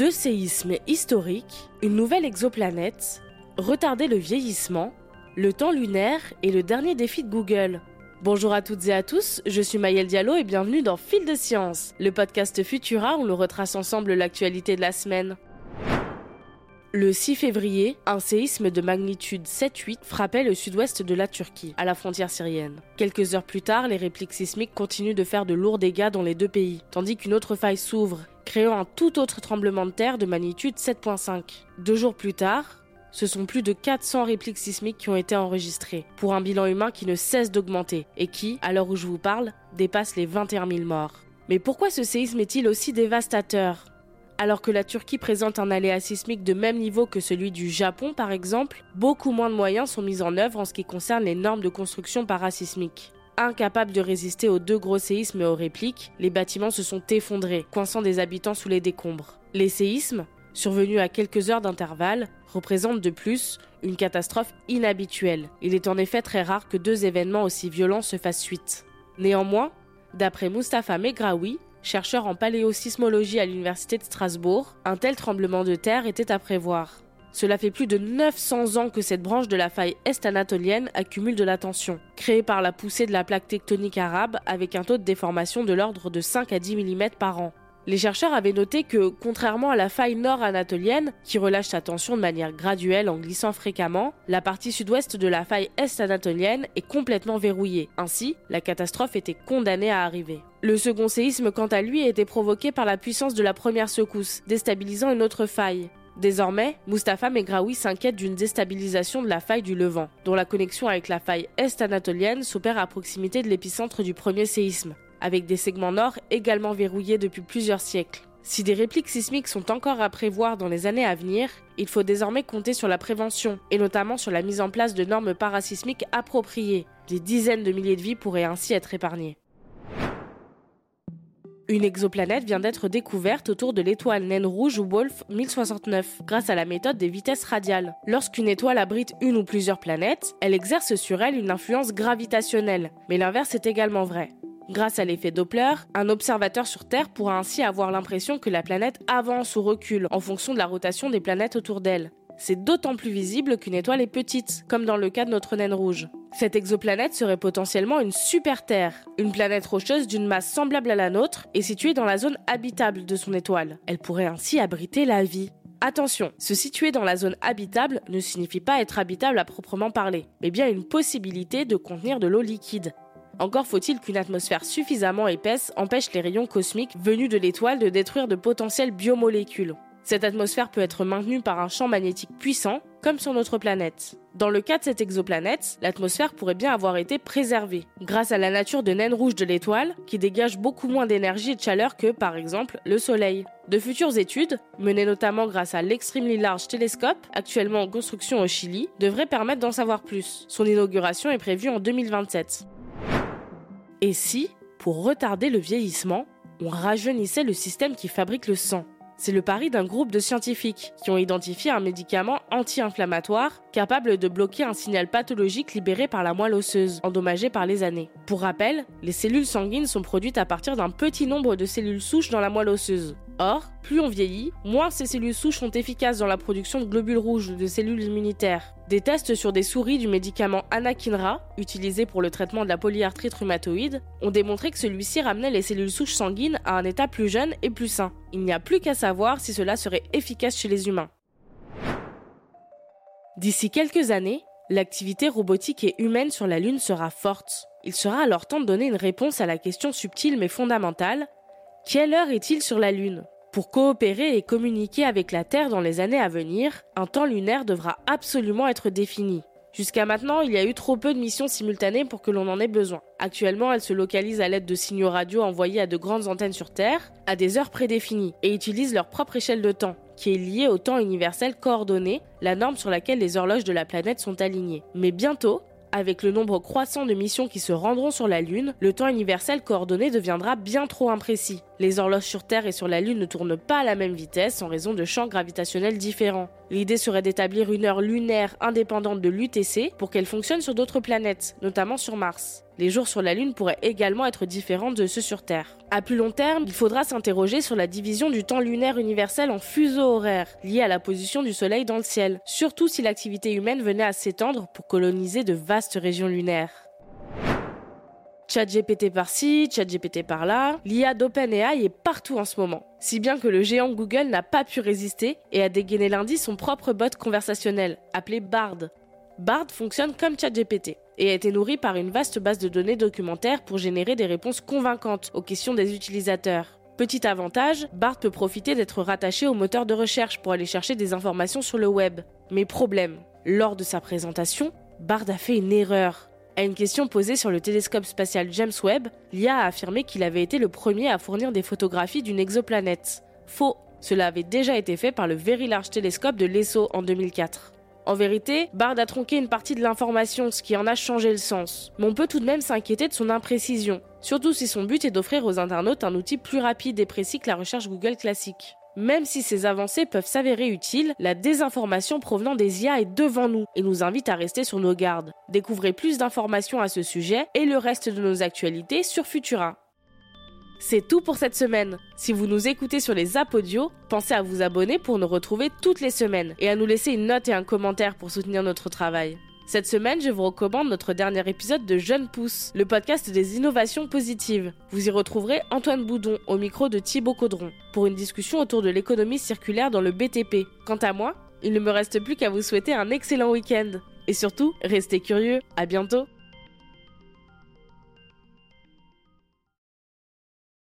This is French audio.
Deux séismes historiques, une nouvelle exoplanète, retarder le vieillissement, le temps lunaire et le dernier défi de Google. Bonjour à toutes et à tous, je suis Maëlle Diallo et bienvenue dans Fil de Science, le podcast Futura où l'on retrace ensemble l'actualité de la semaine. Le 6 février, un séisme de magnitude 7-8 frappait le sud-ouest de la Turquie, à la frontière syrienne. Quelques heures plus tard, les répliques sismiques continuent de faire de lourds dégâts dans les deux pays, tandis qu'une autre faille s'ouvre, créant un tout autre tremblement de terre de magnitude 7.5. Deux jours plus tard, ce sont plus de 400 répliques sismiques qui ont été enregistrées, pour un bilan humain qui ne cesse d'augmenter, et qui, à l'heure où je vous parle, dépasse les 21 000 morts. Mais pourquoi ce séisme est-il aussi dévastateur? Alors que la Turquie présente un aléa sismique de même niveau que celui du Japon par exemple, beaucoup moins de moyens sont mis en œuvre en ce qui concerne les normes de construction parasismique. Incapables de résister aux deux gros séismes et aux répliques, les bâtiments se sont effondrés, coinçant des habitants sous les décombres. Les séismes, survenus à quelques heures d'intervalle, représentent de plus une catastrophe inhabituelle. Il est en effet très rare que deux événements aussi violents se fassent suite. Néanmoins, d'après Mustafa Megraoui, chercheur en paléosismologie à l'université de Strasbourg, un tel tremblement de terre était à prévoir. Cela fait plus de 900 ans que cette branche de la faille est-anatolienne accumule de la tension, créée par la poussée de la plaque tectonique arabe avec un taux de déformation de l'ordre de 5 à 10 mm par an. Les chercheurs avaient noté que, contrairement à la faille nord-anatolienne, qui relâche sa tension de manière graduelle en glissant fréquemment, la partie sud-ouest de la faille est-anatolienne est complètement verrouillée. Ainsi, la catastrophe était condamnée à arriver. Le second séisme, quant à lui, été provoqué par la puissance de la première secousse, déstabilisant une autre faille. Désormais, Mustapha Megraoui s'inquiète d'une déstabilisation de la faille du Levant, dont la connexion avec la faille est-anatolienne s'opère à proximité de l'épicentre du premier séisme avec des segments nord également verrouillés depuis plusieurs siècles. Si des répliques sismiques sont encore à prévoir dans les années à venir, il faut désormais compter sur la prévention, et notamment sur la mise en place de normes parasismiques appropriées. Des dizaines de milliers de vies pourraient ainsi être épargnées. Une exoplanète vient d'être découverte autour de l'étoile naine rouge ou Wolf 1069 grâce à la méthode des vitesses radiales. Lorsqu'une étoile abrite une ou plusieurs planètes, elle exerce sur elle une influence gravitationnelle, mais l'inverse est également vrai. Grâce à l'effet Doppler, un observateur sur Terre pourra ainsi avoir l'impression que la planète avance ou recule en fonction de la rotation des planètes autour d'elle. C'est d'autant plus visible qu'une étoile est petite, comme dans le cas de notre naine rouge. Cette exoplanète serait potentiellement une super Terre, une planète rocheuse d'une masse semblable à la nôtre et située dans la zone habitable de son étoile. Elle pourrait ainsi abriter la vie. Attention, se situer dans la zone habitable ne signifie pas être habitable à proprement parler, mais bien une possibilité de contenir de l'eau liquide. Encore faut-il qu'une atmosphère suffisamment épaisse empêche les rayons cosmiques venus de l'étoile de détruire de potentielles biomolécules. Cette atmosphère peut être maintenue par un champ magnétique puissant, comme sur notre planète. Dans le cas de cette exoplanète, l'atmosphère pourrait bien avoir été préservée, grâce à la nature de naine rouge de l'étoile, qui dégage beaucoup moins d'énergie et de chaleur que, par exemple, le Soleil. De futures études, menées notamment grâce à l'Extremely Large Telescope, actuellement en construction au Chili, devraient permettre d'en savoir plus. Son inauguration est prévue en 2027. Et si, pour retarder le vieillissement, on rajeunissait le système qui fabrique le sang? C'est le pari d'un groupe de scientifiques qui ont identifié un médicament anti-inflammatoire capable de bloquer un signal pathologique libéré par la moelle osseuse, endommagée par les années. Pour rappel, les cellules sanguines sont produites à partir d'un petit nombre de cellules souches dans la moelle osseuse. Or, plus on vieillit, moins ces cellules souches sont efficaces dans la production de globules rouges ou de cellules immunitaires. Des tests sur des souris du médicament anakinra, utilisé pour le traitement de la polyarthrite rhumatoïde, ont démontré que celui-ci ramenait les cellules souches sanguines à un état plus jeune et plus sain. Il n'y a plus qu'à savoir si cela serait efficace chez les humains. D'ici quelques années, l'activité robotique et humaine sur la Lune sera forte. Il sera alors temps de donner une réponse à la question subtile mais fondamentale quelle heure est-il sur la Lune? Pour coopérer et communiquer avec la Terre dans les années à venir, un temps lunaire devra absolument être défini. Jusqu'à maintenant, il y a eu trop peu de missions simultanées pour que l'on en ait besoin. Actuellement, elles se localisent à l'aide de signaux radio envoyés à de grandes antennes sur Terre, à des heures prédéfinies, et utilisent leur propre échelle de temps, qui est liée au temps universel coordonné, la norme sur laquelle les horloges de la planète sont alignées. Mais bientôt, avec le nombre croissant de missions qui se rendront sur la Lune, le temps universel coordonné deviendra bien trop imprécis. Les horloges sur Terre et sur la Lune ne tournent pas à la même vitesse en raison de champs gravitationnels différents. L'idée serait d'établir une heure lunaire indépendante de l'UTC pour qu'elle fonctionne sur d'autres planètes, notamment sur Mars. Les jours sur la Lune pourraient également être différents de ceux sur Terre. À plus long terme, il faudra s'interroger sur la division du temps lunaire universel en fuseaux horaires, liés à la position du Soleil dans le ciel, surtout si l'activité humaine venait à s'étendre pour coloniser de vastes régions lunaires. ChatGPT par-ci, ChatGPT par-là, l'IA d'OpenAI est partout en ce moment. Si bien que le géant Google n'a pas pu résister et a dégainé lundi son propre bot conversationnel, appelé Bard. Bard fonctionne comme ChatGPT et a été nourri par une vaste base de données documentaires pour générer des réponses convaincantes aux questions des utilisateurs. Petit avantage, Bard peut profiter d'être rattaché au moteur de recherche pour aller chercher des informations sur le web. Mais problème, lors de sa présentation, Bard a fait une erreur. À une question posée sur le télescope spatial James Webb, l'IA a affirmé qu'il avait été le premier à fournir des photographies d'une exoplanète. Faux, cela avait déjà été fait par le Very Large Telescope de l'ESO en 2004. En vérité, Bard a tronqué une partie de l'information, ce qui en a changé le sens. Mais on peut tout de même s'inquiéter de son imprécision, surtout si son but est d'offrir aux internautes un outil plus rapide et précis que la recherche Google classique. Même si ces avancées peuvent s'avérer utiles, la désinformation provenant des IA est devant nous et nous invite à rester sur nos gardes. Découvrez plus d'informations à ce sujet et le reste de nos actualités sur Futura. C'est tout pour cette semaine. Si vous nous écoutez sur les audio, pensez à vous abonner pour nous retrouver toutes les semaines et à nous laisser une note et un commentaire pour soutenir notre travail. Cette semaine, je vous recommande notre dernier épisode de Jeune Pousse, le podcast des innovations positives. Vous y retrouverez Antoine Boudon au micro de Thibaut Caudron pour une discussion autour de l'économie circulaire dans le BTP. Quant à moi, il ne me reste plus qu'à vous souhaiter un excellent week-end. Et surtout, restez curieux. À bientôt!